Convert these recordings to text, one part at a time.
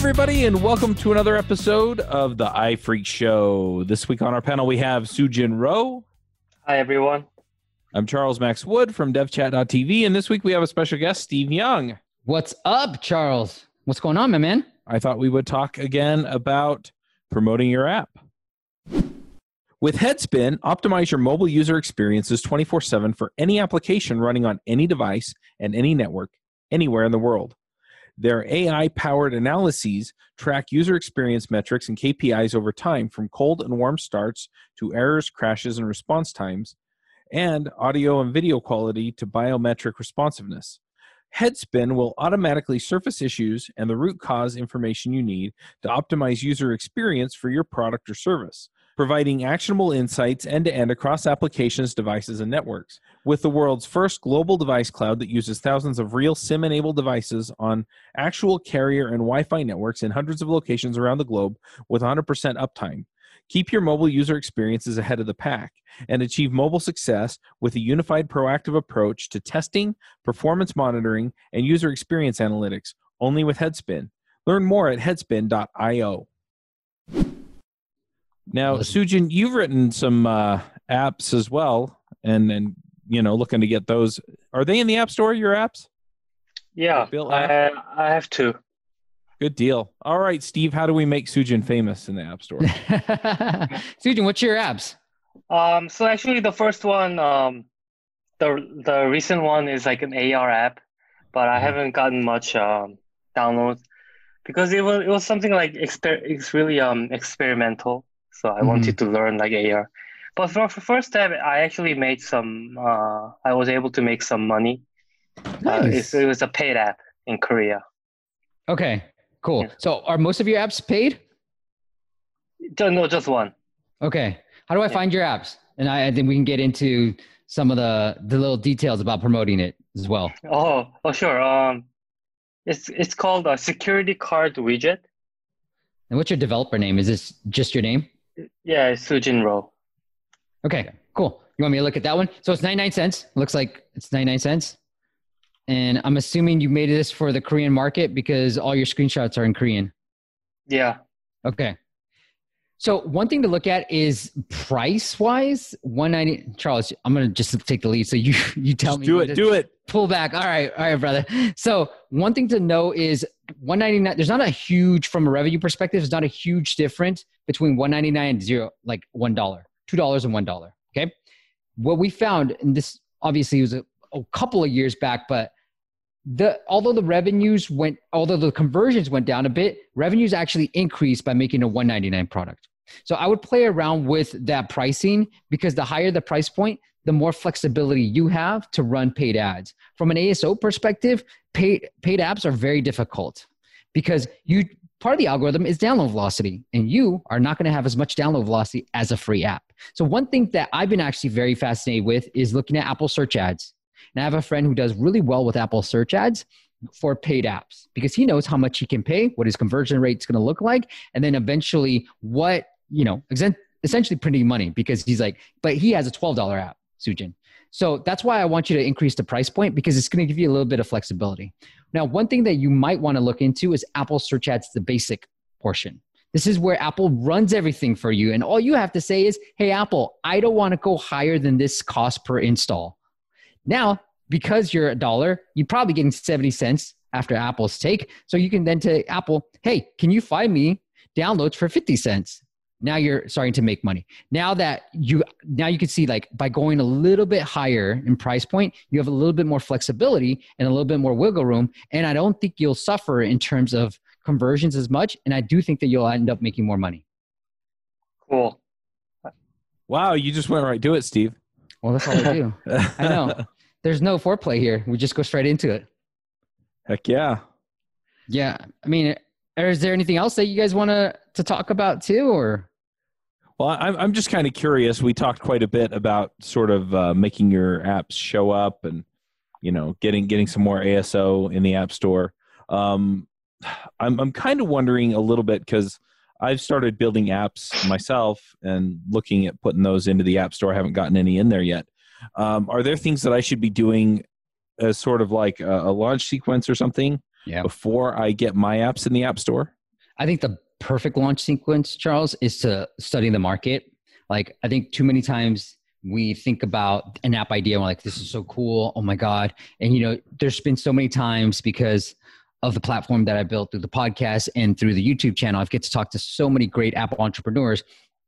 everybody, and welcome to another episode of the iPhreaks Show. This week on our panel, we have Soojin Ro. Hi, everyone. I'm Charles Max Wood from DevChat.tv, and this week we have a special guest, Steve Young. What's up, Charles? What's going on, my man? I thought we would talk again about promoting your app. With Headspin, optimize your mobile user experiences 24 7 for any application running on any device and any network, anywhere in the world. Their AI powered analyses track user experience metrics and KPIs over time from cold and warm starts to errors, crashes, and response times, and audio and video quality to biometric responsiveness. Headspin will automatically surface issues and the root cause information you need to optimize user experience for your product or service, providing actionable insights end to end across applications, devices, and networks. With the world's first global device cloud that uses thousands of real SIM enabled devices on actual carrier and Wi Fi networks in hundreds of locations around the globe with 100% uptime. Keep your mobile user experiences ahead of the pack and achieve mobile success with a unified proactive approach to testing, performance monitoring, and user experience analytics only with Headspin. Learn more at headspin.io. Now, Soojin, you've written some uh, apps as well, and and you know looking to get those. Are they in the App Store? Your apps? Yeah, Bill I, I have two. Good deal. All right, Steve. How do we make Soojin famous in the App Store? Soojin, what's your apps? Um, so actually, the first one, um, the the recent one is like an AR app, but I Mhm. haven't gotten much um downloads because it was it was something like exper- it's really um experimental. So I wanted to learn like AR. But for, for first time, I actually made some. Uh, I was able to make some money. Uh, Nice. it's, it was a paid app in Korea. Okay, cool. Yeah. So, are most of your apps paid? No, just one. Okay. How do I Yeah. find your apps? And I, I think we can get into some of the the little details about promoting it as well. Oh, oh, sure. Um, it's it's called a security card widget. And what's your developer name? Is this just your name? Yeah, it's Soojin Ro. Okay, cool. You want me to look at that one? So it's 99 cents. Looks like it's 99 cents. And I'm assuming you made this for the Korean market because all your screenshots are in Korean. Yeah. Okay. So one thing to look at is price wise, 190 Charles, I'm gonna just take the lead. So you you tell Just me do it. Do it. pull back. All right, all right, brother. So one thing to know is 199. There's not a huge from a revenue perspective. There's not a huge difference between 199 and zero, like one dollar, two dollars and one dollar. Okay. What we found, and this obviously was a, a couple of years back, but the although the revenues went, although the conversions went down a bit, revenues actually increased by making a 199 product. So I would play around with that pricing because the higher the price point, the more flexibility you have to run paid ads. From an ASO perspective, paid paid apps are very difficult because you part of the algorithm is download velocity and you are not going to have as much download velocity as a free app. So one thing that I've been actually very fascinated with is looking at Apple search ads. And I have a friend who does really well with Apple search ads for paid apps because he knows how much he can pay, what his conversion rate is going to look like, and then eventually what, you know, essentially printing money because he's like, but he has a $12 app, Soojin. So that's why I want you to increase the price point because it's going to give you a little bit of flexibility. Now, one thing that you might want to look into is Apple search ads, the basic portion. This is where Apple runs everything for you. And all you have to say is, hey, Apple, I don't want to go higher than this cost per install. Now, because you're a dollar, you're probably getting 70 cents after Apple's take. So you can then tell Apple, hey, can you find me downloads for 50 cents? Now you're starting to make money. Now that you now you can see like by going a little bit higher in price point, you have a little bit more flexibility and a little bit more wiggle room. And I don't think you'll suffer in terms of conversions as much. And I do think that you'll end up making more money. Cool. Wow, you just went right to it, Steve. Well, that's all I do. I know. There's no foreplay here. We just go straight into it. Heck yeah. Yeah. I mean, is there anything else that you guys want to to talk about too, or? Well, I'm I'm just kind of curious. We talked quite a bit about sort of uh, making your apps show up and you know getting getting some more ASO in the App Store. Um, I'm I'm kind of wondering a little bit because I've started building apps myself and looking at putting those into the App Store. I haven't gotten any in there yet. Um, are there things that I should be doing as sort of like a, a launch sequence or something Yeah. before I get my apps in the App Store? I think the perfect launch sequence, Charles, is to study the market. Like I think too many times we think about an app idea and we're like, this is so cool. Oh my God. And you know, there's been so many times because of the platform that I built through the podcast and through the YouTube channel, I've get to talk to so many great app entrepreneurs.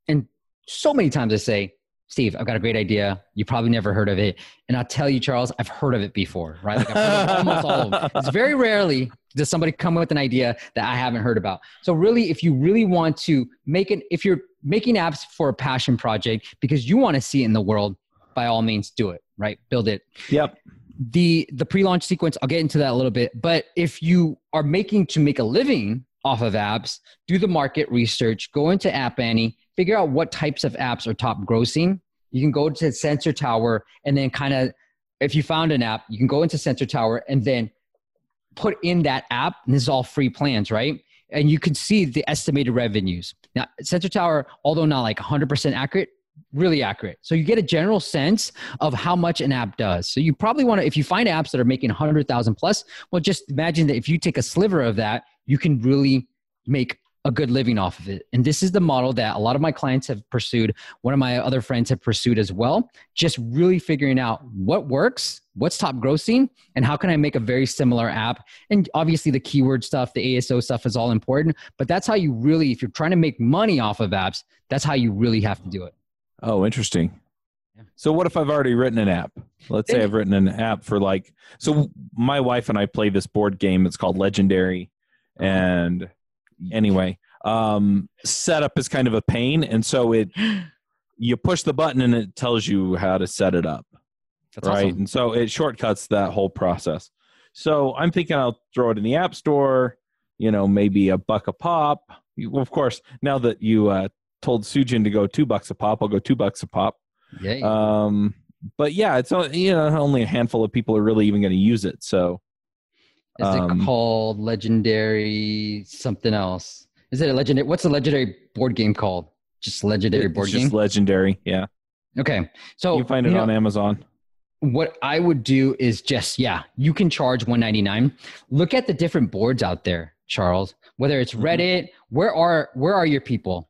And so many times I say, Steve, I've got a great idea. You probably never heard of it. And I'll tell you, Charles, I've heard of it before, right? Like I've heard of almost all of them. It's very rarely does somebody come with an idea that I haven't heard about. So really, if you really want to make it, if you're making apps for a passion project because you want to see it in the world, by all means do it, right? Build it. Yep. The the pre-launch sequence, I'll get into that a little bit. But if you are making to make a living off of apps, do the market research, go into App Annie, figure out what types of apps are top grossing. You can go to Sensor Tower and then kind of, if you found an app, you can go into Sensor Tower and then put in that app. And this is all free plans, right? And you can see the estimated revenues. Now, Sensor Tower, although not like 100% accurate, really accurate. So you get a general sense of how much an app does. So you probably want to, if you find apps that are making 100,000 plus, well, just imagine that if you take a sliver of that, you can really make a good living off of it. And this is the model that a lot of my clients have pursued. One of my other friends have pursued as well. Just really figuring out what works, what's top grossing, and how can I make a very similar app. And obviously, the keyword stuff, the ASO stuff is all important. But that's how you really, if you're trying to make money off of apps, that's how you really have to do it. Oh, interesting. So what if I've already written an app? Let's say I've written an app for like so my wife and I play this board game. It's called Legendary. And anyway, um setup is kind of a pain and so it you push the button and it tells you how to set it up. That's right? awesome. And so it shortcuts that whole process. So I'm thinking I'll throw it in the app store, you know, maybe a buck a pop. You- of course, now that you uh, told Soojin to go two bucks a pop, I'll go two bucks a pop. Yeah. Um, but yeah, it's you know only a handful of people are really even going to use it. So Is um, it called Legendary something else? Is it a legendary? What's a legendary board game called? Just legendary board just game. Just legendary. Yeah, okay, so you find it know, on Amazon. What I would do is just yeah, you can charge 199. Look at the different boards out there, Charles. Whether it's Mhm. Reddit, where are where are your people?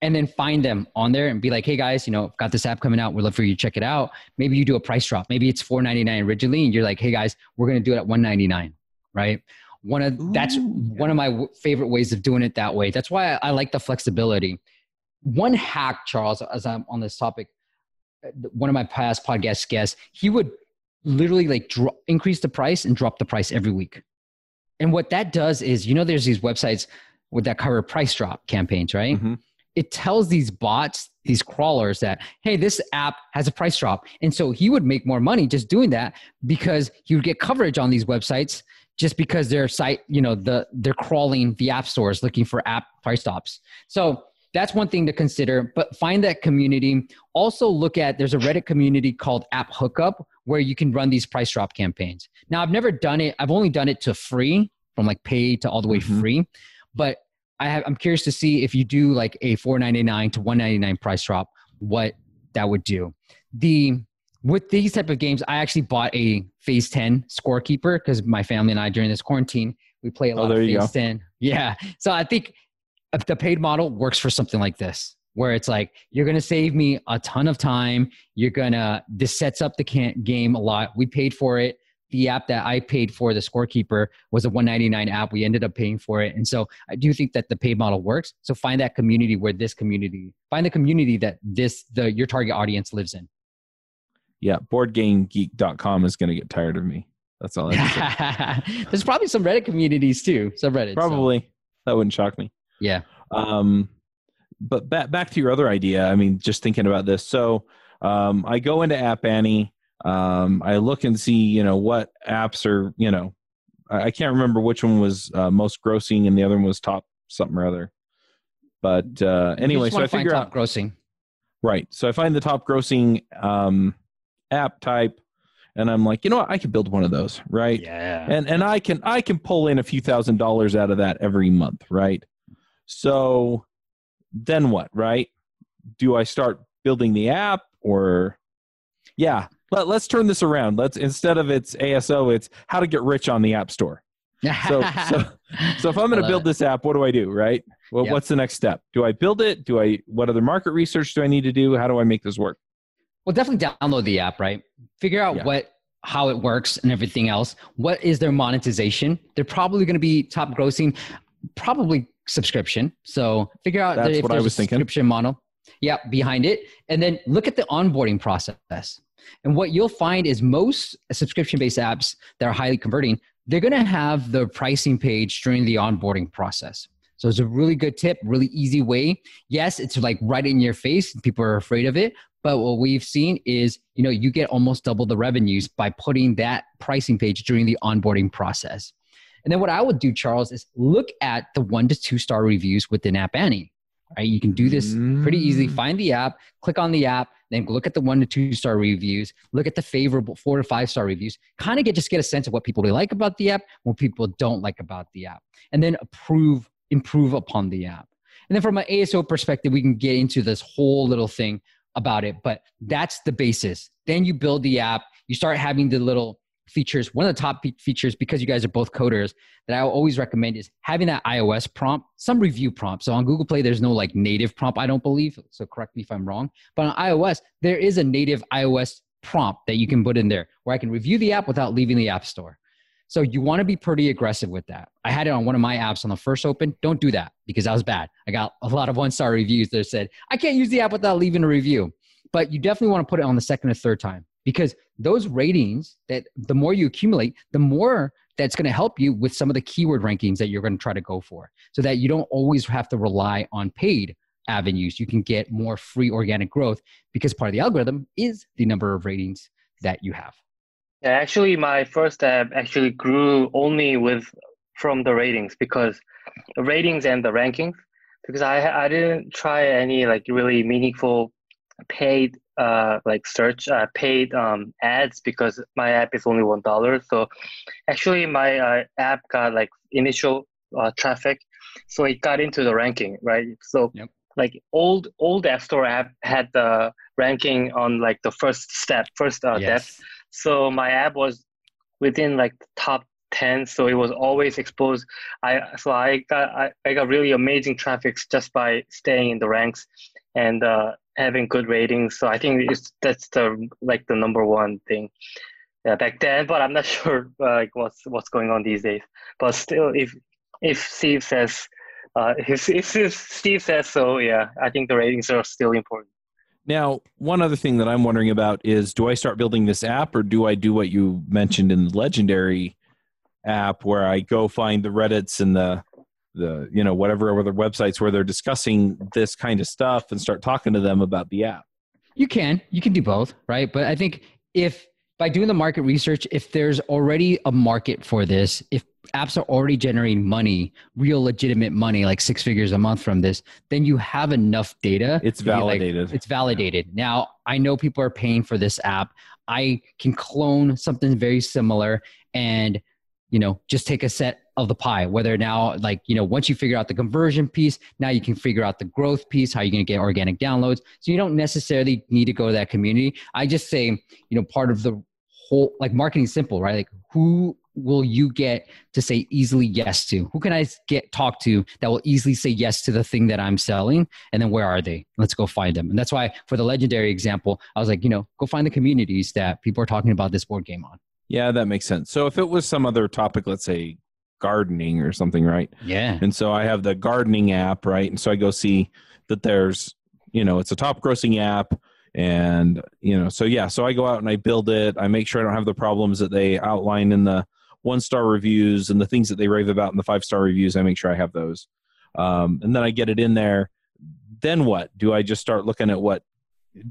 And then find them on there and be like, hey guys, you know, I've got this app coming out. We'd love for you to check it out. Maybe you do a price drop. Maybe it's 499 originally, and you're like, hey guys, we're gonna do it at 199, right? One of that's Ooh, one of my w- favorite ways of doing it that way. That's why I, I like the flexibility. One hack, Charles, as I'm on this topic, one of my past podcast guests, he would literally like dro- increase the price and drop the price every week. And what that does is, you know, there's these websites with that cover price drop campaigns, right? Mhm. It tells these bots, these crawlers that, hey, this app has a price drop. And so he would make more money just doing that because he would get coverage on these websites just because their site, you know, the they're crawling the app stores looking for app price drops. So that's one thing to consider, but find that community. Also look at there's a Reddit community called App Hookup where you can run these price drop campaigns. Now I've never done it. I've only done it to free from like paid to all the way Mhm. free, but I have, I'm curious to see if you do like a 499 to 199 price drop, what that would do. The with these type of games, I actually bought a Phase 10 scorekeeper because my family and I during this quarantine we play a Oh, lot there of Phase 10. Yeah, so I think the paid model works for something like this, where it's like you're gonna save me a ton of time. You're gonna this sets up the can- game a lot. We paid for it. The app that I paid for, the scorekeeper, was a 199 app. We ended up paying for it, and so I do think that the paid model works. So find that community where this community, find the community that this the your target audience lives in. Yeah, boardgamegeek.com is going to get tired of me. That's all I to. There's probably some Reddit communities too. Subreddit. so- Probably that wouldn't shock me. Yeah. Um, but back back to your other idea. I mean, just thinking about this. So um, I go into App Annie. Um, I look and see, you know, what apps are, you know, I I can't remember which one was uh, most grossing and the other one was top something or other. But uh, anyway, so I figure top out grossing. right. So I find the top grossing um, app type, and I'm like, you know what, I could build one of those, right? Yeah. and and I can I can pull in a few thousand dollars out of that every month, right? So then what, right? Do I start building the app or yeah, let, let's turn this around. Let's instead of it's ASO, it's how to get rich on the App Store. So, so, so if I'm going to build it. this app, what do I do? Right. Well, Yep. what's the next step? Do I build it? Do I? What other market research do I need to do? How do I make this work? Well, definitely download the app, right? Figure out Yeah. what how it works and everything else. What is their monetization? They're probably going to be top grossing, probably subscription. So figure out That's if what I was a thinking. subscription model. Yeah, behind it, and then look at the onboarding process. And what you'll find is most subscription-based apps that are highly converting, they're going to have the pricing page during the onboarding process. So it's a really good tip, really easy way. Yes, it's like right in your face. People are afraid of it, but what we've seen is, you know, you get almost double the revenues by putting that pricing page during the onboarding process. And then what I would do, Charles, is look at the one to two star reviews within App Annie. Right? You can do this pretty easily. Mm. Find the app, click on the app, then look at the one to two star reviews, look at the favorable four to five star reviews, kind of get just get a sense of what people really like about the app, what people don't like about the app, and then approve, improve upon the app. And then from an ASO perspective, we can get into this whole little thing about it, but that's the basis. Then you build the app, you start having the little features. One of the top features, because you guys are both coders, that I always recommend is having that iOS prompt, some review prompt. So on Google Play, there's no like native prompt, I don't believe. So correct me if I'm wrong. But on iOS, there is a native iOS prompt that you can put in there where I can review the app without leaving the App Store. So you want to be pretty aggressive with that. I had it on one of my apps on the first open. Don't do that because that was bad. I got a lot of one star reviews that said, I can't use the app without leaving a review. But you definitely want to put it on the second or third time because those ratings that the more you accumulate, the more that's going to help you with some of the keyword rankings that you're going to try to go for so that you don't always have to rely on paid avenues. You can get more free organic growth because part of the algorithm is the number of ratings that you have. Yeah, actually, my first app actually grew only with from the ratings because the ratings and the rankings. Because I I didn't try any like really meaningful paid uh like search uh, paid um ads because my app is only one dollar. So actually, my uh, app got like initial uh, traffic, so it got into the ranking, right? So Yep. like old old App Store app had the ranking on like the first step, first uh, depth. So my app was within like the top 10, so it was always exposed. I so I got I, I got really amazing traffic just by staying in the ranks and uh, having good ratings. So I think it's that's the like the number one thing. Yeah, back then, but I'm not sure uh, like what's what's going on these days. But still, if if Steve says uh, if, if if Steve says so, yeah, I think the ratings are still important. Now, one other thing that I'm wondering about is do I start building this app or do I do what you mentioned in the legendary app where I go find the Reddits and the the you know whatever other websites where they're discussing this kind of stuff and start talking to them about the app. You can. You can do both, right? But I think if by doing the market research, if there's already a market for this, if apps are already generating money, real legitimate money, like six figures a month from this, then you have enough data. It's be like, validated. it's validated. Now, I know people are paying for this app. I can clone something very similar and you know just take a set of the pie whether now like you know once you figure out the conversion piece now you can figure out the growth piece how you're going to get organic downloads. So you don't necessarily need to go to that community. I just say you know part of the whole like marketing simple right? Like who will you get to say easily yes to? Who can i get talk to that will easily say yes to the thing that i'm selling? And then where are they? Let's go find them. And that's why for the legendary example i was like you know go find the communities that people are talking about this board game on. Yeah, that makes sense. So if it was some other topic, let's say gardening or something, right? yeah And so I have the gardening app, right? And so I go see that there's, you know, it's a top grossing app. And, you know, so yeah, so I go out and I build it. I make sure I don't have the problems that they outline in the one star reviews and the things that they rave about in the five star reviews. I make sure I have those. Um, and then I get it in there. Then what? Do I just start looking at what?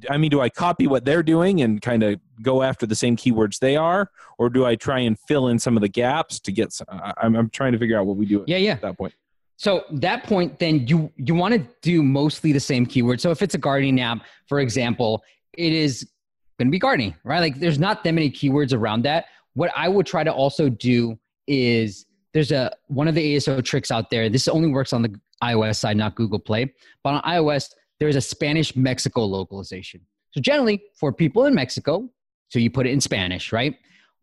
I mean, do I copy what they're doing and kind of go after the same keywords they are, or do I try and fill in some of the gaps to get? Some, I- I'm, I'm trying to figure out what we do yeah yeah at that point. So that point, then you you want to do mostly the same keyword. So if it's a gardening app, for example, it is going to be gardening, right? Like there's not that many keywords around that. What I would try to also do is there's a one of the ASO tricks out there. This only works on the iOS side, not Google Play. But on iOS, there's a Spanish Mexico localization. So generally, for people in Mexico, so you put it in Spanish, right?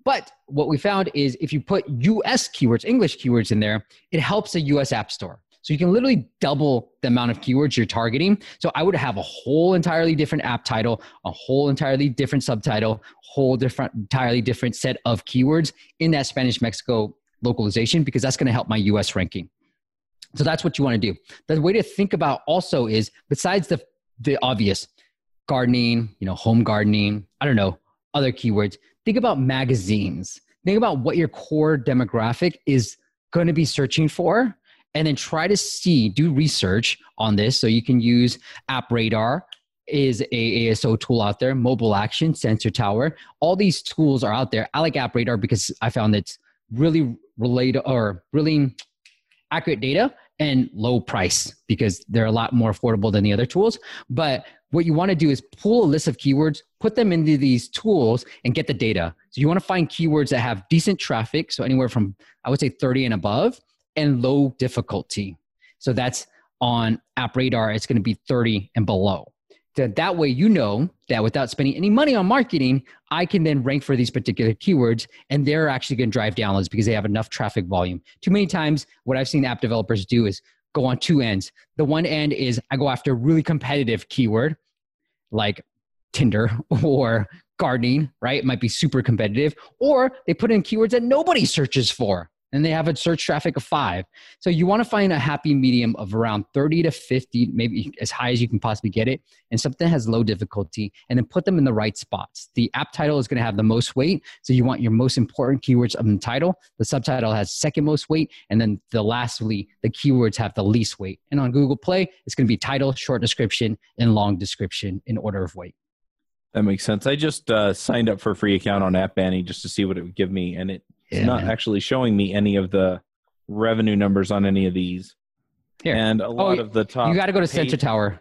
But what we found is if you put US keywords, English keywords in there, it helps the US App Store. So you can literally double the amount of keywords you're targeting. So I would have a whole entirely different app title, a whole entirely different subtitle, whole different entirely different set of keywords in that Spanish Mexico localization because that's going to help my US ranking. So that's what you want to do. The way to think about also is besides the the obvious gardening, you know, home gardening, I don't know, other keywords, think about magazines. Think about what your core demographic is going to be searching for and then try to see do research on this so you can use app radar is a ASO tool out there, mobile action, sensor tower. All these tools are out there. I like App Radar because I found it's really related or really accurate data and low price because they're a lot more affordable than the other tools. But what you want to do is pull a list of keywords, put them into these tools, and get the data. So you want to find keywords that have decent traffic, so anywhere from I would say 30 and above, and low difficulty. So that's on App Radar, it's going to be 30 and below. That, that way, you know that without spending any money on marketing, I can then rank for these particular keywords, and they're actually going to drive downloads because they have enough traffic volume. Too many times, what I've seen app developers do is go on two ends. The one end is I go after a really competitive keyword like Tinder or gardening, right? It might be super competitive, or they put in keywords that nobody searches for and they have a search traffic of five. So you want to find a happy medium of around 30 to 50, maybe as high as you can possibly get it, and something that has low difficulty, and then put them in the right spots. The app title is going to have the most weight. So you want your most important keywords of the title. The subtitle has second most weight, and then the lastly, the keywords have the least weight. And on Google Play, it's going to be title, short description, and long description in order of weight. That makes sense. I just uh, signed up for a free account on App Annie just to see what it would give me, and it it's yeah, not man. actually showing me any of the revenue numbers on any of these. Here. And a oh, lot oh, of the top. You got to go to paid... Sensor Tower.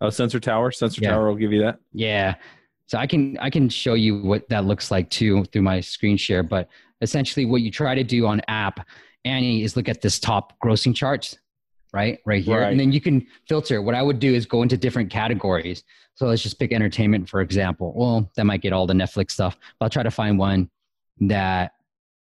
Oh, Sensor Tower. Sensor yeah. Tower will give you that. Yeah. So I can I can show you what that looks like too through my screen share. But essentially, what you try to do on app Annie is look at this top grossing charts, right, right here, right. and then you can filter. What I would do is go into different categories. So let's just pick entertainment for example. Well, that might get all the Netflix stuff. But I'll try to find one that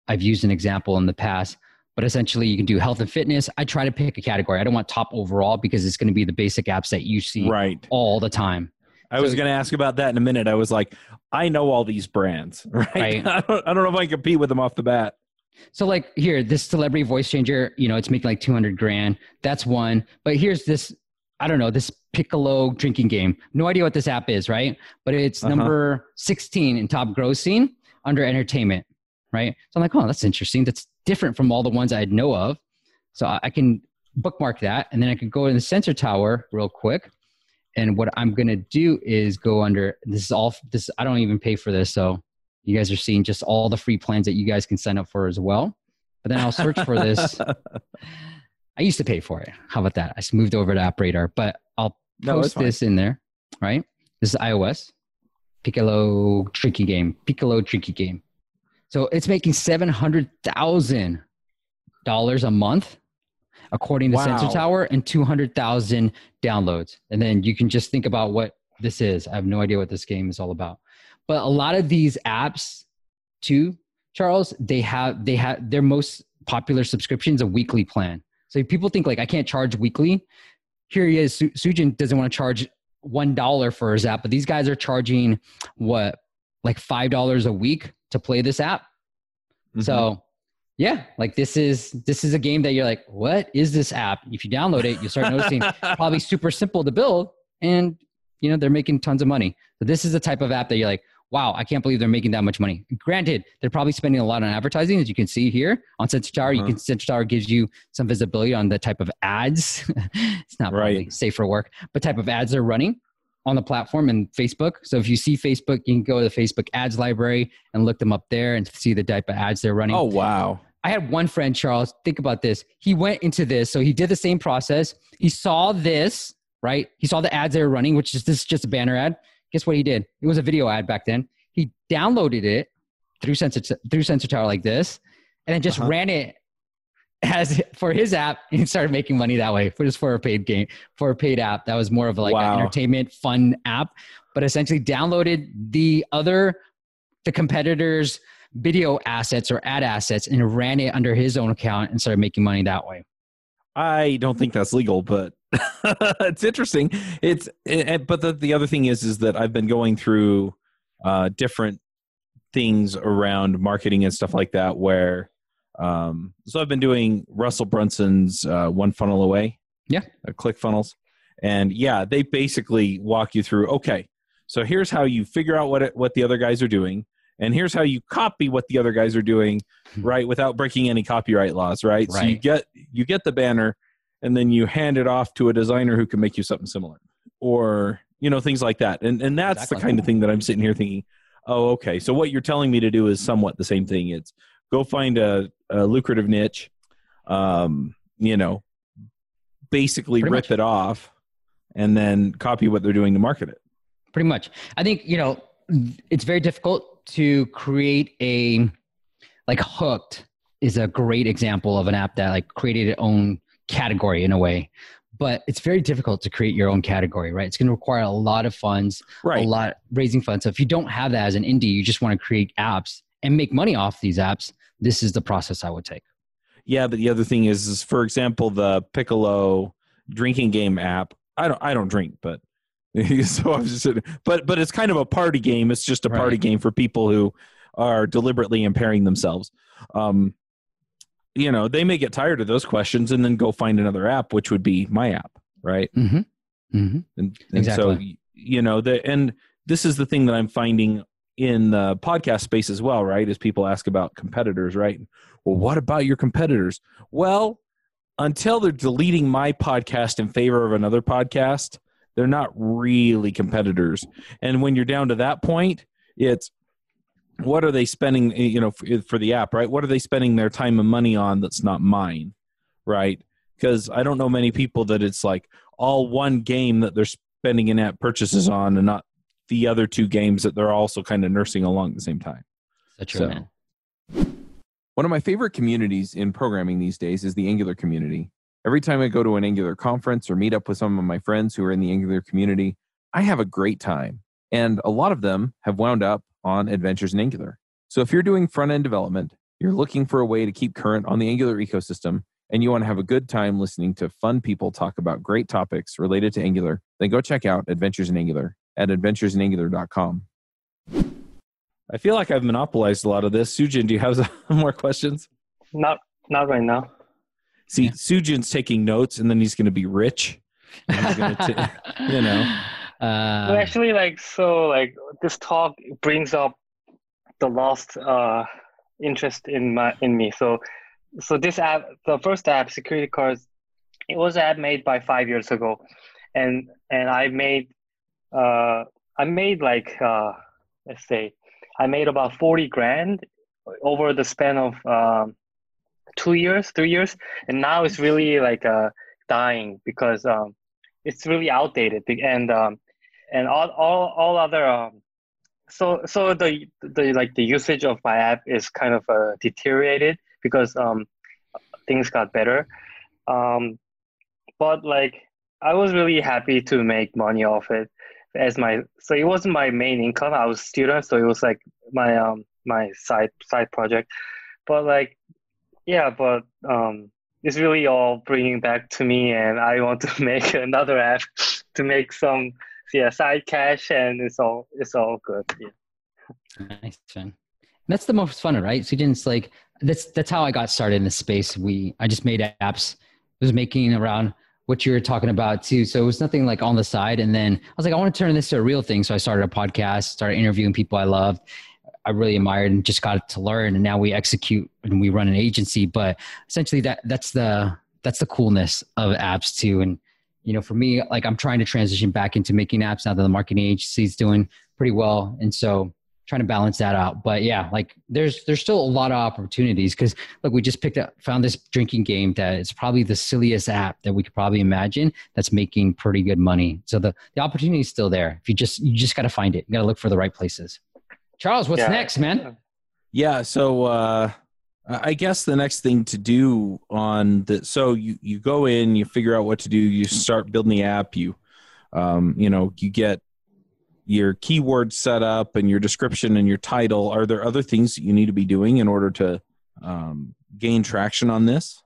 I've used an example in the past, but essentially you can do health and fitness. I try to pick a category. I don't want top overall because it's going to be the basic apps that you see right. all the time. I so, was going to ask about that in a minute. I was like, I know all these brands, right? right. I, don't, I don't know if I can compete with them off the bat. So like here, this celebrity voice changer, you know, it's making like 200 grand. That's one. But here's this, I don't know, this Piccolo drinking game. No idea what this app is, right? But it's uh-huh. number 16 in top grossing under entertainment right? So I'm like, oh, that's interesting. That's different from all the ones I know of. So I can bookmark that, and then I can go in the sensor tower real quick. And what I'm gonna do is go under this is all this. I don't even pay for this, so you guys are seeing just all the free plans that you guys can sign up for as well. But then I'll search for this. I used to pay for it. How about that? I just moved over to App Radar, but I'll post no, this in there. Right? This is iOS. Piccolo tricky game. Piccolo tricky game. So it's making seven hundred thousand dollars a month, according to wow. Sensor Tower, and two hundred thousand downloads. And then you can just think about what this is. I have no idea what this game is all about. But a lot of these apps, too, Charles, they have they have their most popular subscriptions a weekly plan. So people think like I can't charge weekly. Here he is. Su- Soojin doesn't want to charge one dollar for his app, but these guys are charging what like five dollars a week to play this app. Mm-hmm. So yeah, like this is this is a game that you're like, what is this app? If you download it, you start noticing probably super simple to build, and you know they're making tons of money. So this is the type of app that you're like, wow, I can't believe they're making that much money. Granted, they're probably spending a lot on advertising, as you can see here on Sensor Tower. Uh-huh. You can Sensor Tower gives you some visibility on the type of ads. it's not right. really safe for work, but type of ads they're running on the platform and Facebook. So if you see Facebook, you can go to the Facebook ads library and look them up there and see the type of ads they're running. Oh, wow. I had one friend, Charles, think about this. He went into this. So he did the same process. He saw this, right? He saw the ads they were running, which is this is just a banner ad. Guess what he did? It was a video ad back then. He downloaded it through Sensor, through Sensor Tower like this and then just uh-huh. ran it as for his app he started making money that way for just for a paid game for a paid app that was more of like wow. an entertainment fun app but essentially downloaded the other the competitors video assets or ad assets and ran it under his own account and started making money that way. I don't think that's legal, but it's interesting. It's it, but the, the other thing is is that I've been going through uh, different things around marketing and stuff like that where um, so I've been doing Russell Brunson's uh, one funnel away. Yeah. Uh, click funnels. And yeah, they basically walk you through, okay, so here's how you figure out what it, what the other guys are doing and here's how you copy what the other guys are doing Hmm. right without breaking any copyright laws right, so you get you get the banner and then you hand it off to a designer who can make you something similar or you know things like that and and that's Exactly. the kind of thing that i'm sitting here thinking oh okay so what you're telling me to do is somewhat the same thing it's go find a, a lucrative niche um you know basically Pretty rip much. it off and then copy what they're doing to market it. Pretty much. I think you know it's very difficult to create a like hooked is a great example of an app that like created its own category in a way but it's very difficult to create your own category right? It's going to require a lot of funds right. a lot raising funds. So if you don't have that as an indie you just want to create apps and make money off these apps this is the process i would take Yeah, but the other thing is, is for example, the Piccolo drinking game app. I don't, I don't drink, but so I'm just, but but it's kind of a party game. It's just a party Right. game for people who are deliberately impairing themselves. Um, you know, they may get tired of those questions and then go find another app, which would be my app, right? mm-hmm. Mm-hmm. And, and so you know the and this is the thing that I'm finding in the podcast space as well, right? As people ask about competitors, right? Well, what about your competitors? Well, until they're deleting my podcast in favor of another podcast, they're not really competitors. And when you're down to that point, it's what are they spending, you know, for, the app, right? What are they spending their time and money on that's not mine, right? Because I don't know many people that it's like all one game that they're spending in app purchases on and not the other two games that they're also kind of nursing along at the same time. That's true, So- man. One of my favorite communities in programming these days is the Angular community. Every time I go to an Angular conference or meet up with some of my friends who are in the Angular community, I have a great time. And a lot of them have wound up on Adventures in Angular. So if you're doing front end development, you're looking for a way to keep current on the Angular ecosystem, and you want to have a good time listening to fun people talk about great topics related to Angular, then go check out Adventures in Angular at adventuresinangular.com. I feel like I've monopolized a lot of this. Soojin, do you have some more questions? Not not right now. See, Yeah. Soojin's taking notes, and then he's going to be rich. I'm gonna you know. Uh, Well, actually, like so, like this talk brings up the lost uh, interest in my in me. So, so this app, the first app, security cards, it was an app made by five years ago, and and I made, uh, I made like uh, let's say, I made about forty grand over the span of um, two years, three years, and now it's really like uh, dying because um, it's really outdated. And um, and all all all other um, so so the the like the usage of my app is kind of uh, deteriorated because um things got better. Um but like i was really happy to make money off it as my so it wasn't my main income i was a student so it was like my um my side side project but like yeah but um it's really all bringing back to me and i want to make another app to make some yeah side cash and it's all it's all good yeah. Nice, man. That's the most fun, right? So just like that's that's how I got started in the space. We I just made apps, was making around what you were talking about too. So it was nothing like on the side. And then I was like, I want to turn this to a real thing. So I started a podcast, started interviewing people I loved, I really admired, and just got to learn. And now we execute and we run an agency. But essentially, that that's the that's the coolness of apps too. And you know, for me, like I'm trying to transition back into making apps now that the marketing agency is doing pretty well. And so trying to balance that out. But yeah, like there's there's still a lot of opportunities because look, we just picked up found this drinking game that is probably the silliest app that we could probably imagine that's making pretty good money. So the the opportunity is still there. If you just you just got to find it. You got to look for the right places. Charles, what's Yeah. next, man? Yeah, so uh, I guess the next thing to do on the so you you go in, you figure out what to do, you start building the app, you um, you know you get your keyword setup and your description and your title, are there other things that you need to be doing in order to um, gain traction on this?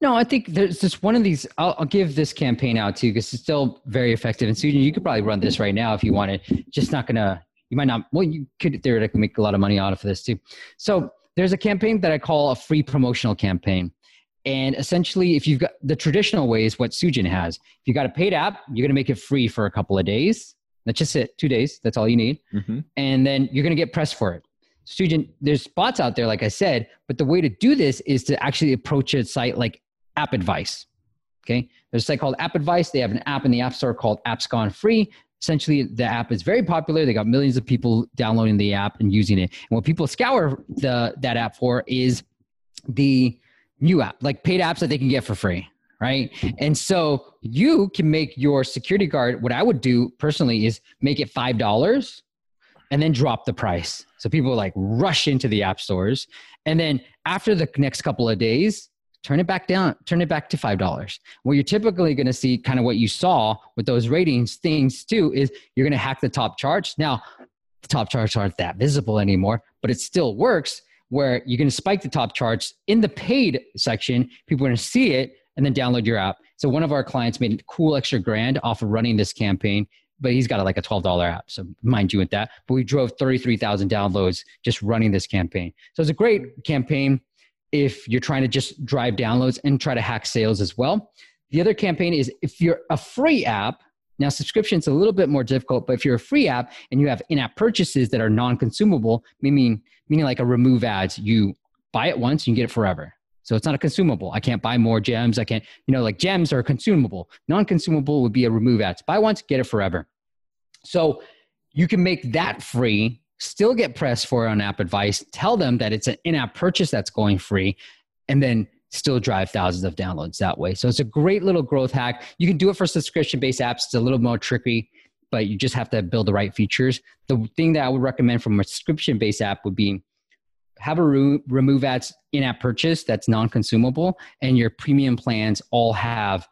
No, I think there's just one of these. I'll, I'll give this campaign out to you because it's still very effective. And Susan, you could probably run this right now if you wanted. Just not gonna. You might not. Well, you could theoretically make a lot of money out of this too. So there's a campaign that I call a free promotional campaign. And essentially, if you've got the traditional ways, what Soojin has, if you got a paid app, you're going to make it free for a couple of days. That's just it, two days. That's all you need. Mm-hmm. And then you're going to get pressed for it. Soojin, there's spots out there, like I said, but the way to do this is to actually approach a site like App Advice. Okay. There's a site called App Advice. They have an app in the App Store called Apps Gone Free. Essentially, the app is very popular. They got millions of people downloading the app and using it. And what people scour the that app for is the new app, like paid apps that they can get for free, right? And so you can make your security guard. What I would do personally is make it five dollars, and then drop the price. So people like rush into the app stores, and then after the next couple of days, turn it back down, turn it back to five dollars. What you're typically going to see, kind of what you saw with those ratings things too, is you're going to hack the top charts. Now, the top charts aren't that visible anymore, but it still works. Where you're going to spike the top charts in the paid section, people are going to see it and then download your app. So one of our clients made a cool extra grand off of running this campaign but he's got like a $12 app. So mind you with that. But we drove 33,000 downloads just running this campaign. So it's a great campaign if you're trying to just drive downloads and try to hack sales as well. The other campaign is if you're a free app, now subscription's is a little bit more difficult, but if you're a free app and you have in-app purchases that are non-consumable, meaning meaning like a remove ads, you buy it once, you can get it forever. So it's not a consumable. I can't buy more gems. I can't, you know, like gems are consumable. Non-consumable would be a remove ads. Buy once, get it forever. So you can make that free still get pressed for on app advice, tell them that it's an in app purchase that's going free, and then still drive thousands of downloads that way. So it's a great little growth hack. You can do it for subscription based apps, it's a little more tricky, but you just have to build the right features. The thing that I would recommend from a subscription based app would be have a re- remove ads in app purchase that's non consumable, and your premium plans all have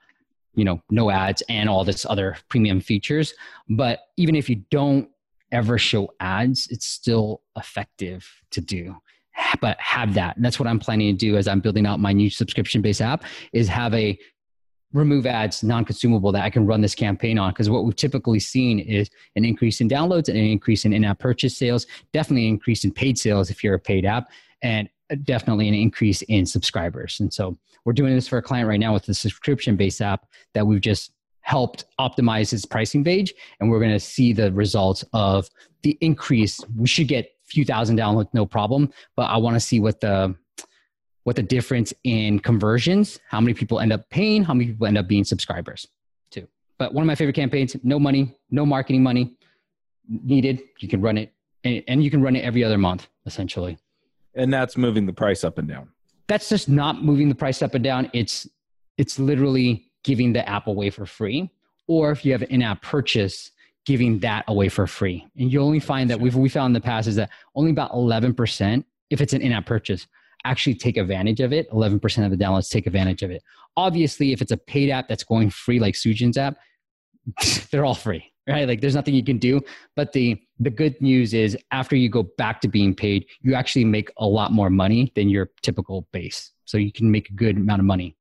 you know no ads and all this other premium features but even if you don't ever show ads, it's still effective to do. But have that. And that's what I'm planning to do as I'm building out my new subscription based app is have a remove ads non-consumable that I can run this campaign on. Because what we've typically seen is an increase in downloads and an increase in in-app purchase sales, definitely an increase in paid sales if you're a paid app, and definitely an increase in subscribers. And so we're doing this for a client right now with the subscription-based app that we've just helped optimize its pricing page and we're going to see the results of the increase we should get a few thousand downloads no problem but i want to see what the what the difference in conversions how many people end up paying how many people end up being subscribers too. But one of my favorite campaigns no money no marketing money needed. You can run it and, and you can run it every other month essentially. And that's moving the price up and down. That's just not moving the price up and down. It's it's literally giving the app away for free, or if you have an in-app purchase, giving that away for free. And you only find that we've we found in the past is that only about 11%, if it's an in-app purchase, actually take advantage of it. 11% of the downloads take advantage of it. Obviously, if it's a paid app that's going free, like Soojin's app, they're all free, right? Like there's nothing you can do. But the the good news is after you go back to being paid, you actually make a lot more money than your typical base. So you can make a good amount of money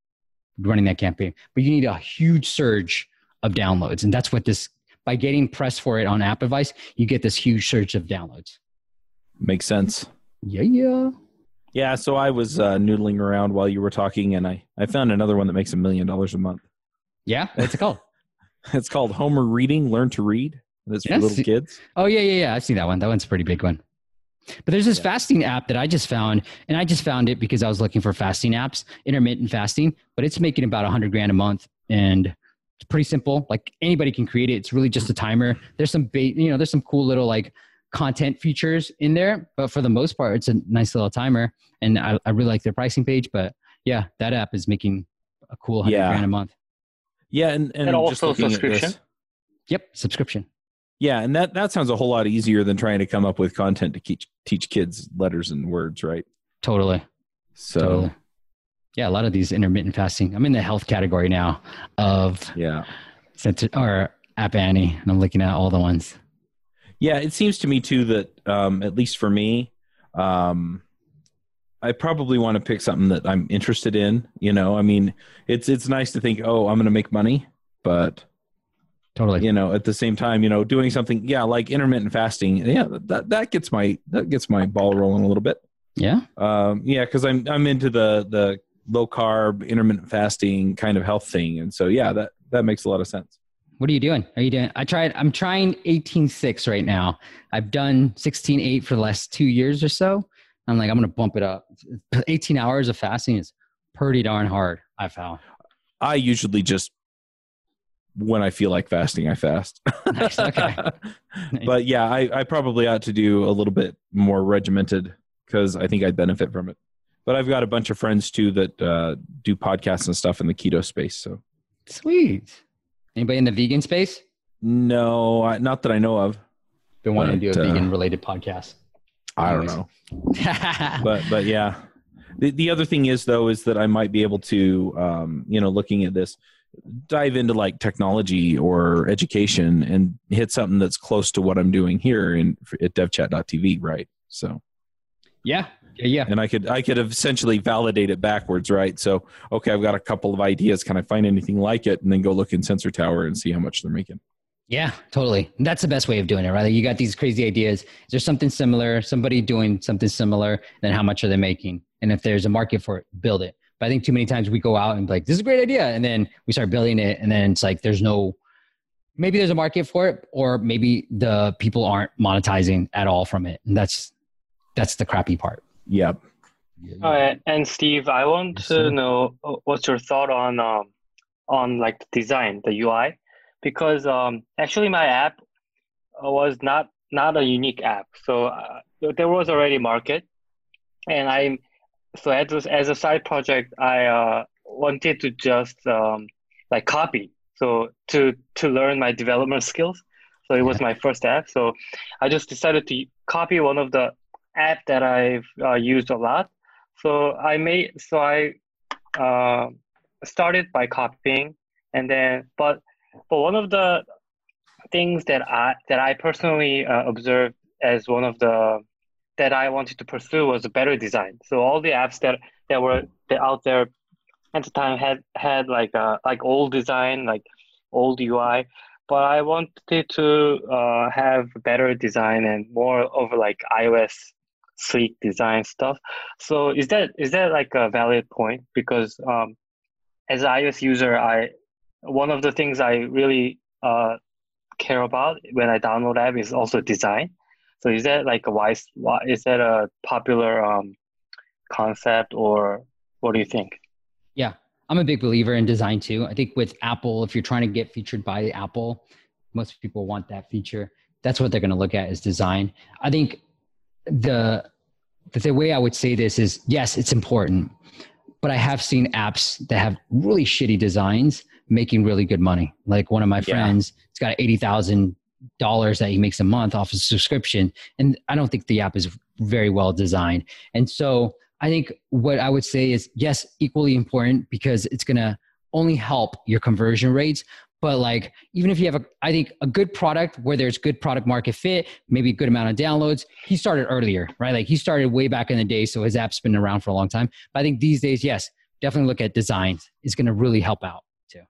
running that campaign. But you need a huge surge of downloads. And that's what this, by getting press for it on App Advice, you get this huge surge of downloads. Makes sense. Yeah, yeah. Yeah, so I was uh, noodling around while you were talking, and I, I found another one that makes a million dollars a month. Yeah, what's it called? it's called Homer Reading, Learn to Read. It's for yes. little kids. Oh yeah, yeah, yeah. I've seen that one. That one's a pretty big one. But there's this yeah. fasting app that I just found, and I just found it because I was looking for fasting apps, intermittent fasting, but it's making about 100 grand a month. And it's pretty simple. Like anybody can create it. It's really just a timer. There's some bait, you know, there's some cool little like content features in there, but for the most part, it's a nice little timer. And I, I really like their pricing page. But yeah, that app is making a cool 100 yeah. grand a month. Yeah. And, and, and also subscription. Yep. Subscription. Yeah, and that that sounds a whole lot easier than trying to come up with content to teach teach kids letters and words, right? Totally. So totally. Yeah, a lot of these intermittent fasting. I'm in the health category now of yeah, or App Annie, and I'm looking at all the ones. Yeah, it seems to me too that um, at least for me, um, I probably want to pick something that I'm interested in. You know, I mean, it's it's nice to think, oh, I'm going to make money, but Totally. you know, at the same time, you know, doing something, yeah, like intermittent fasting, yeah, that that gets my that gets my ball rolling a little bit. Yeah. Um, yeah, because I'm I'm into the the low carb intermittent fasting kind of health thing, and so yeah, that that makes a lot of sense. What are you doing? Are you doing? I tried. I'm trying 18.6 right now. I've done 16.8 for the last two years or so. I'm like, I'm gonna bump it up. 18 hours of fasting is pretty darn hard. I found. I usually just when I feel like fasting, I fast. Nice, okay. but yeah, I, I probably ought to do a little bit more regimented because I think I'd benefit from it. But I've got a bunch of friends too that uh, do podcasts and stuff in the keto space. So Sweet. Anybody in the vegan space? no, I, not that I know of. Been wanting to do a uh, vegan related podcast. I don't know. but but yeah the, the other thing is though is that i might be able to um, you know looking at this dive into like technology or education and hit something that's close to what i'm doing here in at devchat.tv right so yeah. Yeah. Yeah. and i could i could essentially validate it backwards right so okay i've got a couple of ideas can i find anything like it and then go look in sensor tower and see how much they're making Yeah, totally. That's the best way of doing it, right? You got these crazy ideas. Is there something similar? Somebody doing something similar? Then how much are they making? And if there's a market for it, build it. But I think too many times we go out and be like, this is a great idea. And then we start building it. And then it's like, there's no, maybe there's a market for it, or maybe the people aren't monetizing at all from it. And that's, that's the crappy part. Yep All right, and Steve, I want Yes, to sir. know uh, what's your thought on um, on like the design, the UI, because um, actually my app uh, was not not a unique app, so uh, there was already market, and I so as a, as a side project, I uh, wanted to just um, like copy, so to to learn my development skills. So it was my first app, so I just decided to copy one of the app that I've uh, used a lot. So I made so I uh, started by copying, and then but but one of the things that I that I personally uh, observed as one of the that I wanted to pursue was a better design. So all the apps that that were that out there at the time had had like a like old design, like old UI, but I wanted to uh, have better design and more of like iOS sleek design stuff. So is that is that like a valid point? Because um, as an iOS user, I one of the things I really uh, care about when I download app is also design. So is that like a wise? Is that a popular um, concept, or what do you think? Yeah, I'm a big believer in design too. I think with Apple, if you're trying to get featured by Apple, most people want that feature. That's what they're going to look at is design. I think the the way I would say this is yes, it's important, but I have seen apps that have really shitty designs making really good money. Like one of my Yeah. friends, it's got eighty thousand dollars that he makes a month off a subscription, and I don't think the app is very well designed. And so I think what I would say is yes, equally important because it's going to only help your conversion rates. But like, even if you have a, I think a good product where there's good product market fit, maybe a good amount of downloads. He started earlier, right? Like he started way back in the day, so his app's been around for a long time. But I think these days, yes, definitely look at designs. It's going to really help out too.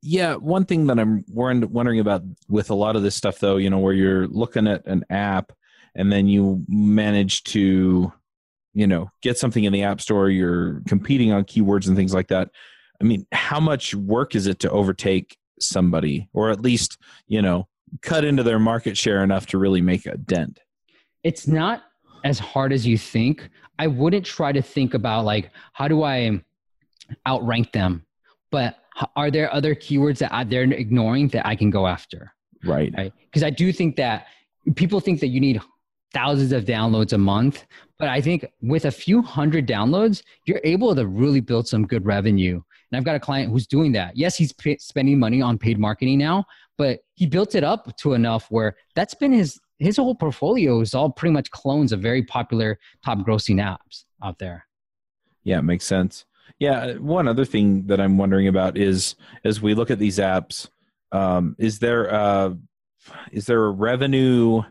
Yeah, one thing that I'm wondering about with a lot of this stuff, though, you know, where you're looking at an app and then you manage to, you know, get something in the app store, you're competing on keywords and things like that. I mean, how much work is it to overtake somebody or at least, you know, cut into their market share enough to really make a dent? It's not as hard as you think. I wouldn't try to think about like, how do I outrank them? But are there other keywords that I, they're ignoring that I can go after? Right. right? Because I do think that people think that you need thousands of downloads a month, but I think with a few hundred downloads, you're able to really build some good revenue. And I've got a client who's doing that. Yes, he's p- spending money on paid marketing now, but he built it up to enough where that's been his his whole portfolio is all pretty much clones of very popular top grossing apps out there. Yeah, it makes sense. Yeah, one other thing that I'm wondering about is as we look at these apps, um, is there a, is there a revenue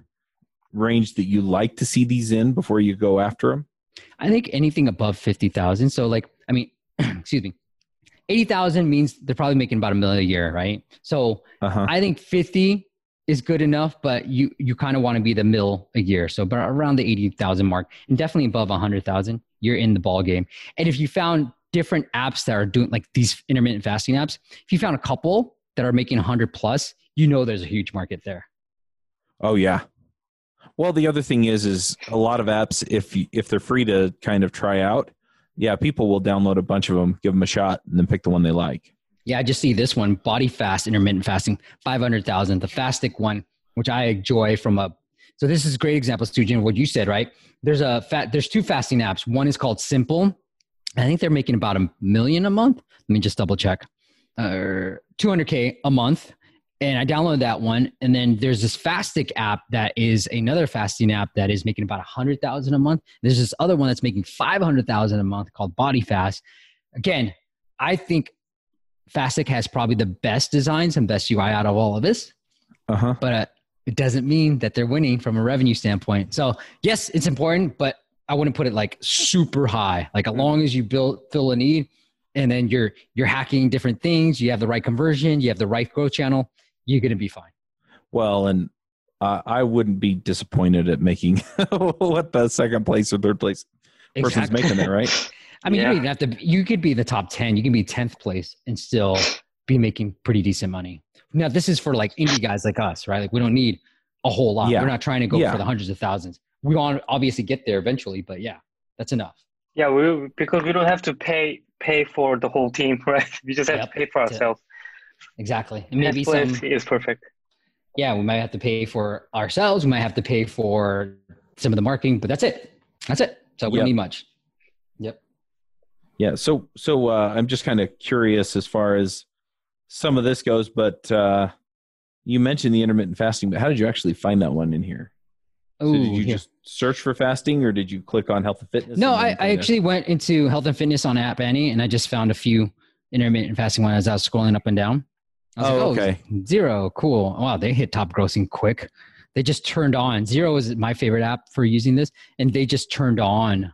range that you like to see these in before you go after them? I think anything above 50,000. So like, I mean, excuse me, 80,000 means they're probably making about a million a year, right? So Uh-huh. I think 50 is good enough, but you, you kind of want to be the mill a year. So but around the 80,000 mark and definitely above 100,000, you're in the ball game. And if you found different apps that are doing like these intermittent fasting apps, if you found a couple that are making 100 plus, you know there's a huge market there. Oh yeah. Well, the other thing is, is a lot of apps if you, if they're free to kind of try out, yeah, people will download a bunch of them, give them a shot, and then pick the one they like. Yeah, I just see this one, Body Fast Intermittent Fasting, 500,000, the Fastic one, which I enjoy from a, so this is great example, Soojin, what you said, right? There's a fat, there's two fasting apps. One is called Simple. I think they're making about a million a month. Let me just double check. Uh, 200K a month. And I downloaded that one. And then there's this Fastic app that is another fasting app that is making about a 100,000 a month. There's this other one that's making 500,000 a month called Body Fast. Again, I think Fastic has probably the best designs and best UI out of all of this, Uh huh. but uh, it doesn't mean that they're winning from a revenue standpoint. So yes, it's important, but I wouldn't put it like super high. Like as long as you build fill a need, and then you're you're hacking different things, you have the right conversion, you have the right growth channel, you're gonna be fine. Well, and uh, I wouldn't be disappointed at making what the second place or third place person's Exactly. making it, right? I mean, Yeah. you don't even have to. You could be the top ten. You can be tenth place and still be making pretty decent money. Now, this is for like indie guys like us, right? Like we don't need a whole lot. Yeah. We're not trying to go Yeah. for the hundreds of thousands. We want to obviously get there eventually, but yeah, that's enough. Yeah, we because we don't have to pay pay for the whole team, right? We just have Yep, to pay for that's it. ourselves. Exactly. And maybe Netflix some. is perfect. Yeah, we might have to pay for ourselves. We might have to pay for some of the marketing, but that's it. That's it. So we Yep. don't need much. Yep. Yeah. So, so uh, I'm just kind of curious as far as some of this goes, but uh, you mentioned the intermittent fasting, but how did you actually find that one in here? So Ooh, did you yeah. just search for fasting, or did you click on health and fitness? No, and I, I kinda- actually went into health and fitness on App Annie, and I just found a few intermittent fasting ones as I was scrolling up and down. Oh, like, okay. Zero, cool. Wow, they hit top grossing quick. They just turned on. Zero is my favorite app for using this, and they just turned on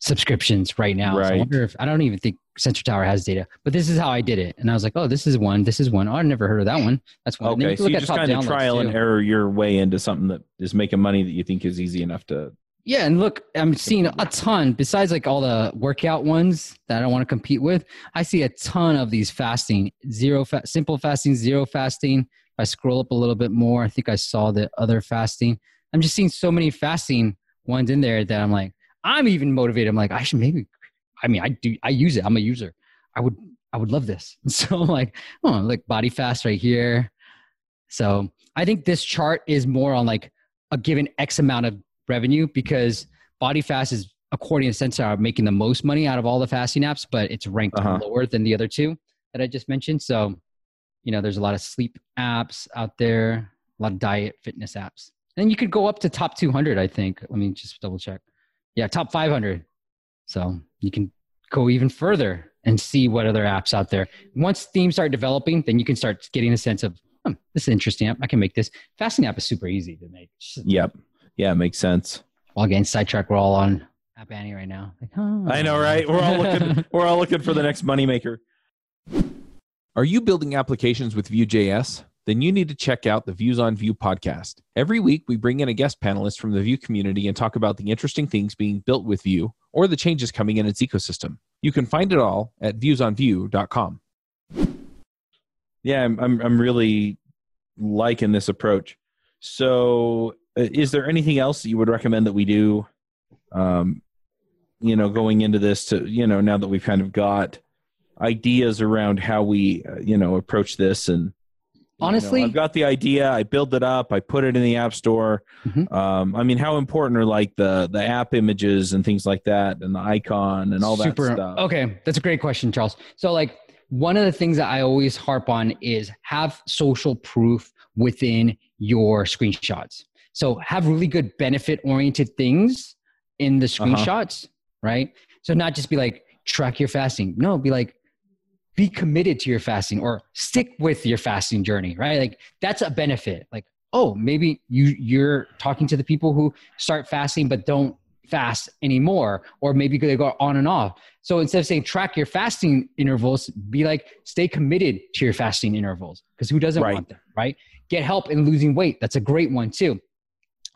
subscriptions right now. So I Right. wonder if I don't even think Sensor Tower has data, but this is how I did it, and I was like, oh, this is one. This is one. Oh, I never heard of that one. That's one. Okay, can so you just kind of trial and error your way into something that is making money that you think is easy enough to. Yeah, and look, I'm seeing a ton. Besides, like all the workout ones that I don't want to compete with, I see a ton of these fasting, zero fa- simple fasting, zero fasting. If I scroll up a little bit more, I think I saw the other fasting. I'm just seeing so many fasting ones in there that I'm like, I'm even motivated. I'm like, I should maybe. I mean, I do. I use it. I'm a user. I would. I would love this. So I'm like, oh, like body fast right here. So I think this chart is more on like a given X amount of revenue because Body Fast is, according to Sensor, are making the most money out of all the fasting apps, but it's ranked Uh-huh. lower than the other two that I just mentioned. So, you know, there's a lot of sleep apps out there, a lot of diet fitness apps. And you could go up to top 200, I think. Let me just double check. Yeah, top 500. So you can go even further and see what other apps out there. Once themes start developing, then you can start getting a sense of, hmm, this is interesting app. I can make this. Fasting app is super easy to make. Yep. Yeah, makes sense. well, again, sidetrack. We're all on App Annie right now. Like, oh. I know, right? We're all looking. we're all looking for the next moneymaker. Are you building applications with Vue.js? Then you need to check out the Views on Vue podcast. Every week, we bring in a guest panelist from the Vue community and talk about the interesting things being built with Vue or the changes coming in its ecosystem. You can find it all at viewsonvue.com. Yeah, I'm, I'm, I'm really liking this approach. So, is there anything else that you would recommend that we do? Um, you know, going into this to you know now that we've kind of got ideas around how we uh, you know approach this and you know, Honestly- I've got the idea. I build it up. I put it in the app store. Mhm. Um, I mean, how important are like the the app images and things like that, and the icon and all that stuff? Okay, that's a great question, Charles. So, like, one of the things that I always harp on is have social proof within your screenshots. So, have really good benefit oriented things in the Uh-huh. screenshots, right? So, not just be like, track your fasting. No, be like, be committed to your fasting or stick with your fasting journey, right? Like, that's a benefit. Like, oh, maybe you you're talking to the people who start fasting but don't fast anymore, or maybe they go on and off. So instead of saying track your fasting intervals, be like stay committed to your fasting intervals because who doesn't Right. want them, right? Get help in losing weight. That's a great one too.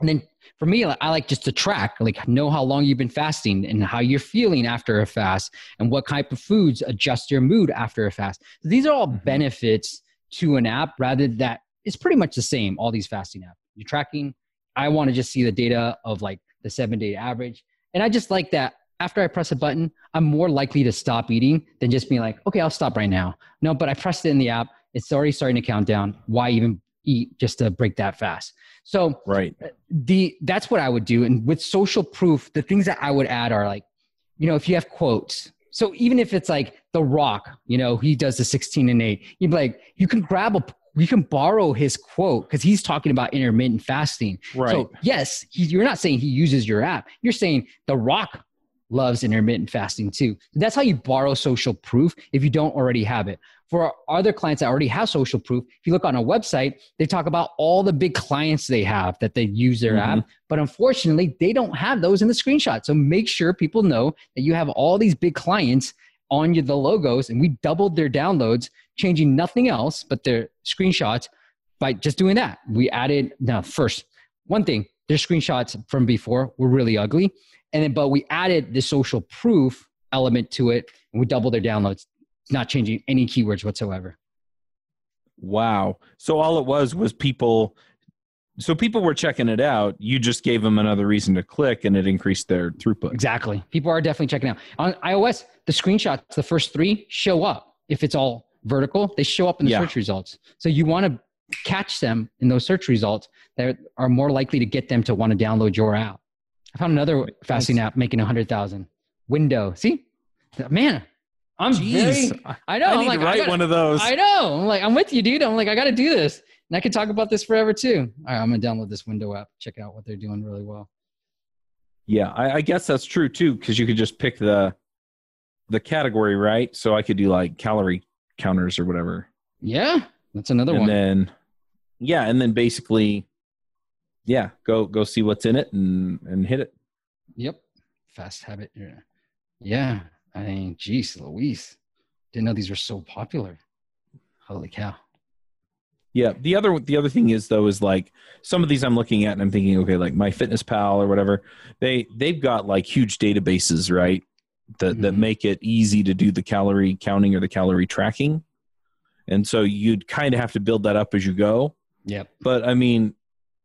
And then for me, I like just to track, like know how long you've been fasting and how you're feeling after a fast and what type of foods adjust your mood after a fast. These are all Mhm. benefits to an app rather that it's pretty much the same, all these fasting apps. You're tracking. I want to just see the data of like the seven day average. And I just like that after I press a button, I'm more likely to stop eating than just being like, okay, I'll stop right now. No, but I pressed it in the app. It's already starting to count down. Why even eat just to break that fast? So Right. Uh, the that's what I would do. And with social proof, the things that I would add are like, you know, if you have quotes. So even if it's like The Rock, you know, he does the 16 and 8, you'd be like, you can grab a you can borrow his quote because he's talking about intermittent fasting. Right. So yes, he, you're not saying he uses your app. You're saying The Rock loves intermittent fasting too. That's how you borrow social proof if you don't already have it. For other clients that already have social proof, if you look on a website, they talk about all the big clients they have that they use their Mhm. app, but unfortunately, they don't have those in the screenshot. So make sure people know that you have all these big clients on your, the logos, and we doubled their downloads, changing nothing else but their screenshots by just doing that. We added now first one thing, their screenshots from before were really ugly, and then but we added the social proof element to it, and we doubled their downloads, not changing any keywords whatsoever. Wow. So all it was was people. So people were checking it out. You just gave them another reason to click, and it increased their throughput. Exactly. People are definitely checking out. On iOS, the screenshots, the first three show up. If it's all vertical, they show up in the Yeah. search results. So you want to catch them in those search results that are more likely to get them to want to download your app. I found another fasting app making a hundred thousand. Window. See, man, I'm Jeez, very. I know. I I'm like, to write gotta- one of those. I know. I'm like, I'm with you, dude. I'm like, I got to do this. And I can talk about this forever too. All right, I'm going to download this window app, check out what they're doing really well. Yeah, I, I guess that's true too, because you could just pick the the category, right? So I could do like calorie counters or whatever, Yeah, that's another and one. And then yeah, and then basically, yeah, go go see what's in it and and hit it. Yep. Fast habit. Yeah. Yeah. I mean, geez, Louise. Didn't know these were so popular. Holy cow. Yeah. The other the other thing is though is like some of these I'm looking at and I'm thinking, okay, like MyFitnessPal or whatever, they they've got like huge databases, right? That that Mhm. make it easy to do the calorie counting or the calorie tracking. And so you'd kind of have to build that up as you go. Yep. But I mean,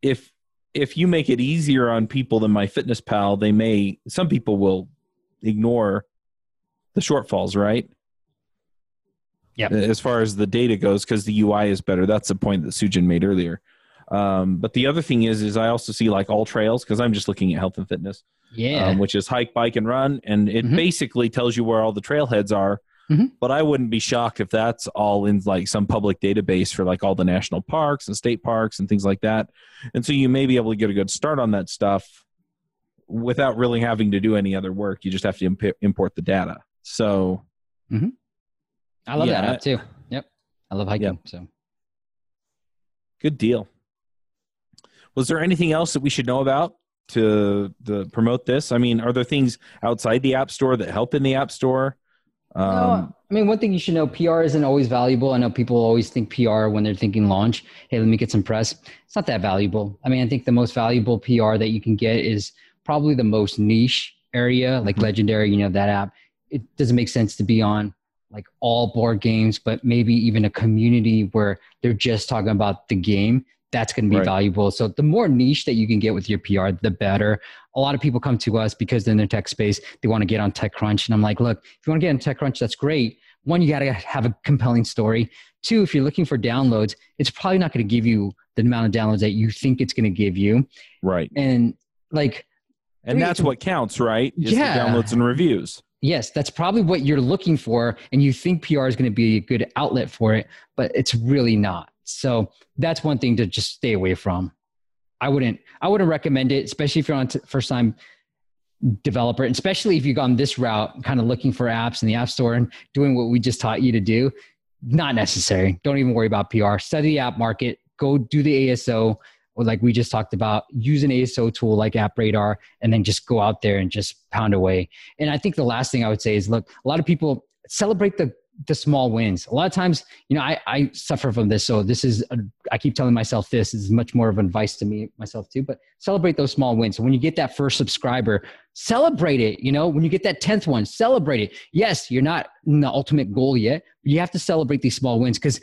if if you make it easier on people than MyFitnessPal, they may some people will ignore the shortfalls, right? Yeah. As far as the data goes, because the UI is better. That's the point that Soojin made earlier. Um, but the other thing is, is I also see like AllTrails because I'm just looking at health and fitness, Yeah. um, which is hike, bike, and run, and it Mhm. basically tells you where all the trailheads are. Mhm. But I wouldn't be shocked if that's all in like some public database for like all the national parks and state parks and things like that. And so you may be able to get a good start on that stuff without really having to do any other work. You just have to imp- import the data. So I love that app too. Yep. I love hiking. So good deal. Was there anything else that we should know about to, to promote this? I mean, are there things outside the App Store that help in the App Store? Um, no, I mean, one thing you should know: PR isn't always valuable. I know people always think PR when they're thinking launch. Hey, let me get some press. It's not that valuable. I mean, I think the most valuable PR that you can get is probably the most niche area, like Mhm. Legendary. You know that app. It doesn't make sense to be on like all board games, but maybe even a community where they're just talking about the game. That's going to be Right. valuable. So the more niche that you can get with your PR, the better a lot of people come to us because they're in the tech space. They want to get on TechCrunch. And I'm like, look, if you want to get on TechCrunch, that's great. One, you got to have a compelling story. Two, if you're looking for downloads, it's probably not going to give you the amount of downloads that you think it's going to give you. right. And like, And that's what counts, right? Is the Yeah. downloads and reviews. Yes, that's probably what you're looking for. And you think PR is going to be a good outlet for it, but it's really not. So that's one thing to just stay away from. I wouldn't, I wouldn't recommend it, especially if you're on t- first time developer, and especially if you've gone this route, kind of looking for apps in the app store and doing what we just taught you to do. Not necessary. Don't even worry about PR. Study the app market. Go do the ASO. Like we just talked about, use an ASO tool like App Radar, and then just go out there and just pound away. And I think the last thing I would say is, look, a lot of people celebrate the the small wins. A lot of times, you know, I, I suffer from this. So this is, a, I keep telling myself this, this is much more of advice to me, myself too, but celebrate those small wins. So when you get that first subscriber, celebrate it. You know, when you get that 10th one, celebrate it. Yes, you're not in the ultimate goal yet, but you have to celebrate these small wins because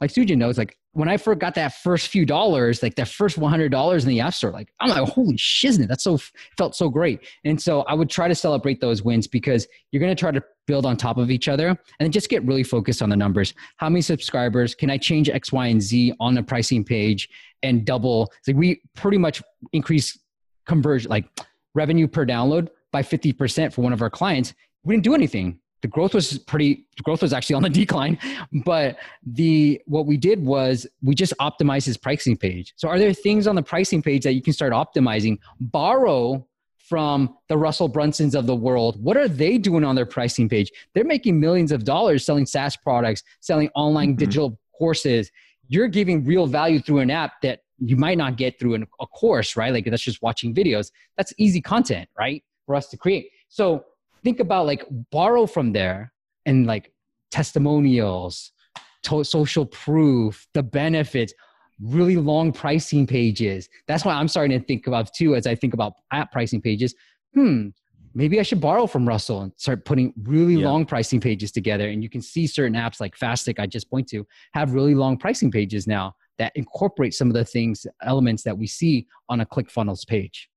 like Soojin knows, like when I first got that first few dollars, like that first one hundred dollars in the app store, like I'm like, holy shiznit, that so felt so great. And so I would try to celebrate those wins because you're gonna try to build on top of each other and just get really focused on the numbers. How many subscribers can I change X, Y, and Z on the pricing page and double? Like we pretty much increase conversion, like revenue per download by 50% for one of our clients. We didn't do anything the growth was pretty the growth was actually on the decline but the what we did was we just optimized his pricing page. So are there things on the pricing page that you can start optimizing? Borrow from the russell brunsons of the world. What are they doing on their pricing page? They're making millions of dollars selling saas products selling online mm-hmm. digital courses. You're giving real value through an app that you might not get through an, a course right? Like that's just watching videos. That's easy content right for us to create. So think about like borrow from there and like testimonials, to- social proof, the benefits, really long pricing pages. That's what I'm starting to think about too as I think about app pricing pages. Hmm, maybe I should borrow from Russell and start putting really yeah. long pricing pages together. And you can see certain apps like Fastic, I just point to, have really long pricing pages now that incorporate some of the things, elements that we see on a ClickFunnels page.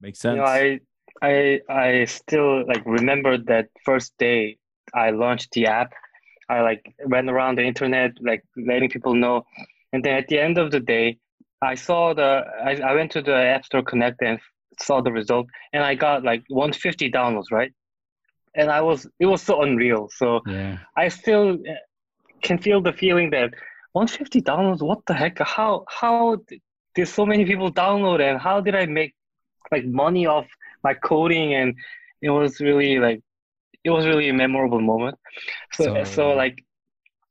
Makes sense. You know, I I I still like remember that first day I launched the app. I like went around the internet like letting people know, and then at the end of the day, I saw the I, I went to the App Store Connect and saw the result, and I got like 150 downloads, right? And I was it was so unreal. So yeah. I still uh, can feel the feeling that 150 downloads. What the heck? How how did so many people download and how did I make like money off my coding and it was really like it was really a memorable moment. So so, so like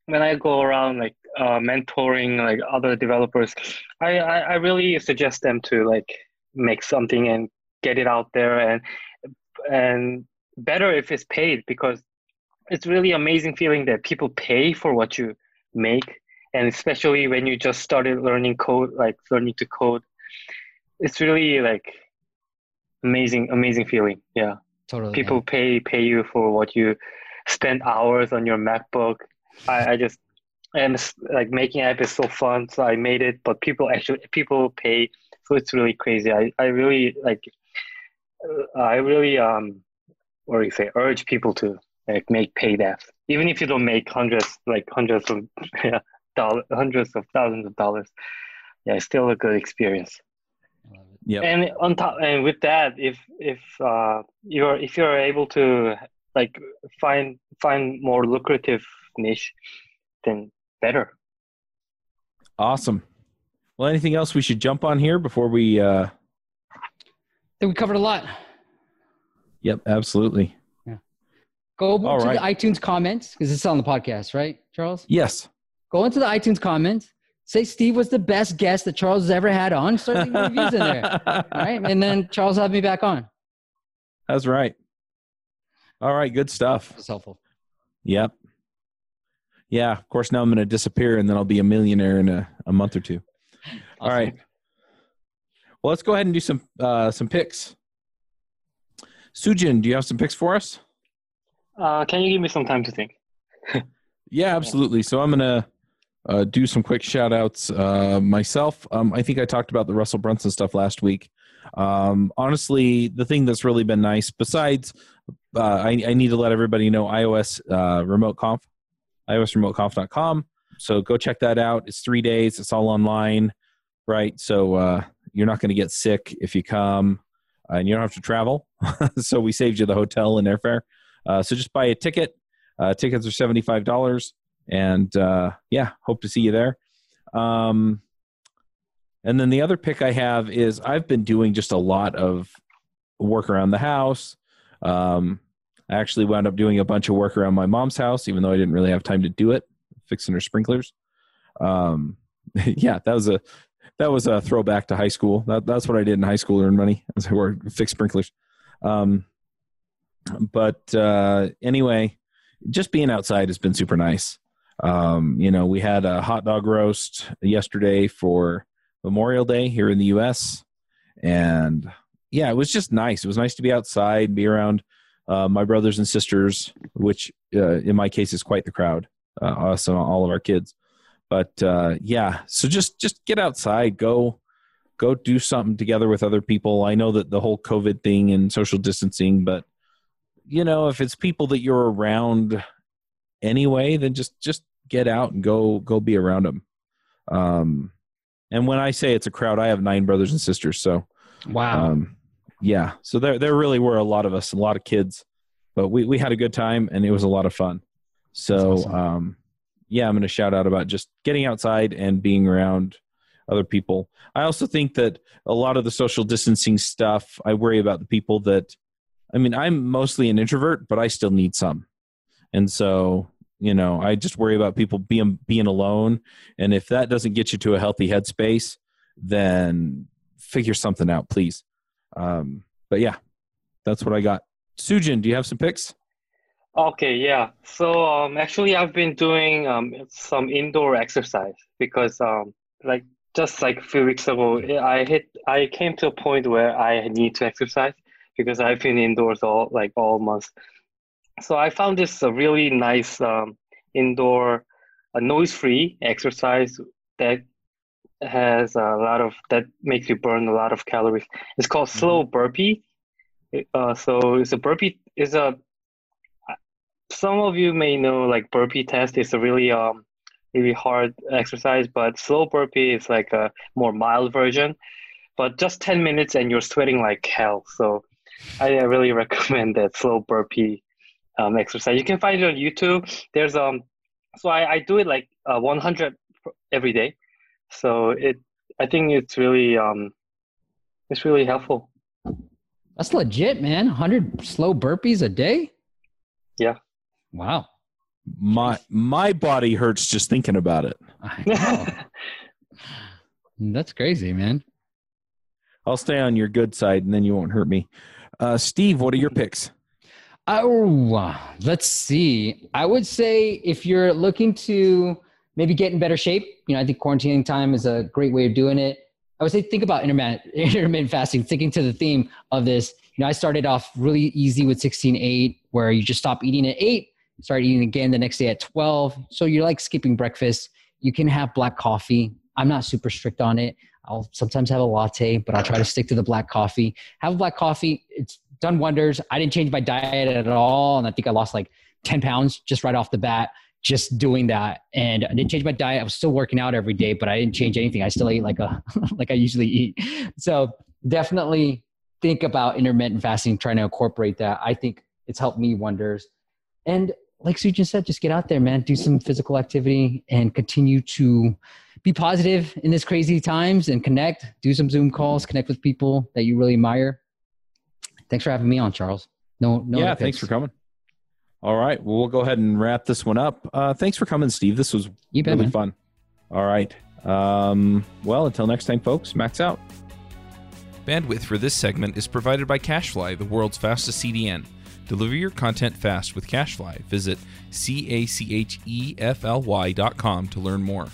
when i go around like uh, mentoring like other developers I, I i really suggest them to like make something and get it out there and and better if it's paid because it's really amazing feeling that people pay for what you make and especially when you just started learning code like learning to code. It's really like amazing amazing feeling. Yeah. Totally people yeah. pay pay you for what you spend hours on your macbook. I, I just and like making app is so fun so i made it but people actually people pay so it's really crazy. I, I really like uh, i really um what do you say urge people to like make paid apps. Even if you don't make hundreds like hundreds of yeah, dollar, hundreds of thousands of dollars yeah it's still a good experience yeah. And on top, and with that, if if uh, you're if you're able to like find find more lucrative niche, then better. Awesome. Well, anything else we should jump on here before we? Uh... I think we covered a lot. Yep, absolutely. Yeah. Go All to right. the iTunes comments because it's on the podcast, right, Charles? Yes. Go into the iTunes comments say Steve was the best guest that Charles has ever had on. Start leaving reviews in there. All right. And then Charles have me back on. That's right. All right. Good stuff. It's helpful. Yep. Yeah. Of course, now I'm going to disappear and then I'll be a millionaire in a, a month or two. Awesome. All right. Well, let's go ahead and do some uh, some picks. Soojin, do you have some picks for us? Uh, can you give me some time to think? yeah, absolutely. So I'm going to uh, do some quick shout outs uh, myself. Um, I think I talked about the Russell Brunson stuff last week. Um, honestly, the thing that's really been nice, besides, uh, I, I, need to let everybody know iOS uh, Remote Conf, iOSRemoteConf.com. So go check that out. It's three days, it's all online, right? So uh, you're not going to get sick if you come, and you don't have to travel. so we saved you the hotel and airfare. Uh, so just buy a ticket. Tickets are $75 and uh, yeah, hope to see you there. Um, and then the other pick I have is I've been doing just a lot of work around the house. Um, I actually wound up doing a bunch of work around my mom's house, even though I didn't really have time to do it, fixing her sprinklers. Um, yeah, that was a that was a throwback to high school. That, that's what I did in high school, earn money. I wore fixed sprinklers. Um, but uh, anyway, just being outside has been super nice. Um, you know, we had a hot dog roast yesterday for Memorial Day here in the U.S. And yeah, it was just nice. It was nice to be outside, be around uh, my brothers and sisters, which uh, in my case is quite the crowd, uh, us and all of our kids. But uh, yeah, so just just get outside, go go do something together with other people. I know that the whole COVID thing and social distancing, but you know, if it's people that you're around anyway, then just just get out and go go be around them. Um, and when I say it's a crowd, I have nine brothers and sisters, so wow, um, yeah. So there there really were a lot of us, a lot of kids, but we we had a good time and it was a lot of fun. So awesome. um, yeah, I'm going to shout out about just getting outside and being around other people. I also think that a lot of the social distancing stuff, I worry about the people that, I mean, I'm mostly an introvert, but I still need some. And so, you know, I just worry about people being being alone. And if that doesn't get you to a healthy headspace, then figure something out, please. Um, but yeah, that's what I got. Soojin, do you have some picks? Okay, yeah. So um, actually, I've been doing um, some indoor exercise because um, like just like a few weeks ago, I hit I came to a point where I need to exercise because I've been indoors all like all month. So I found this a really nice um, indoor, a noise-free exercise that has a lot of that makes you burn a lot of calories. It's called Mm-hmm. slow burpee. Uh, so it's a burpee is a some of you may know like burpee test is a really um really hard exercise, but slow burpee is like a more mild version. But just 10 minutes and you're sweating like hell. So I really recommend that slow burpee um, exercise. You can find it on YouTube. There's um so I, I do it like uh, 100 every day. So it I think it's really um it's really helpful. that's legit, man. 100 slow burpees a day. Yeah. Wow. My my body hurts just thinking about it. That's crazy, man. I'll stay on your good side, and then you won't hurt me. Uh, Steve, what are your picks? Oh, let's see. I would say if you're looking to maybe get in better shape, you know, I think quarantining time is a great way of doing it. I would say think about intermittent, intermittent fasting, thinking to the theme of this. You know, I started off really easy with 16-8, where you just stop eating at 8, start eating again the next day at 12. So you're like skipping breakfast. You can have black coffee. I'm not super strict on it. I'll sometimes have a latte, but I'll try to stick to the black coffee. Have a black coffee. It's done wonders. I didn't change my diet at all. And I think I lost like 10 pounds just right off the bat, just doing that. And I didn't change my diet. I was still working out every day, but I didn't change anything. I still ate like a, like I usually eat. So definitely think about intermittent fasting, trying to incorporate that. I think it's helped me wonders. And like Soojin said, just get out there, man. Do some physical activity and continue to be positive in this crazy times and connect. Do some Zoom calls, connect with people that you really admire. Thanks for having me on, Charles. No, no. yeah, thanks for coming. All right, well, we'll go ahead and wrap this one up. Uh, thanks for coming, Steve. This was You bet, really man. fun. All right. Um, well, until next time, folks. Max out. Bandwidth for this segment is provided by CacheFly, the world's fastest CDN. Deliver your content fast with CacheFly. Visit C A C H E F L Y dot com to learn more.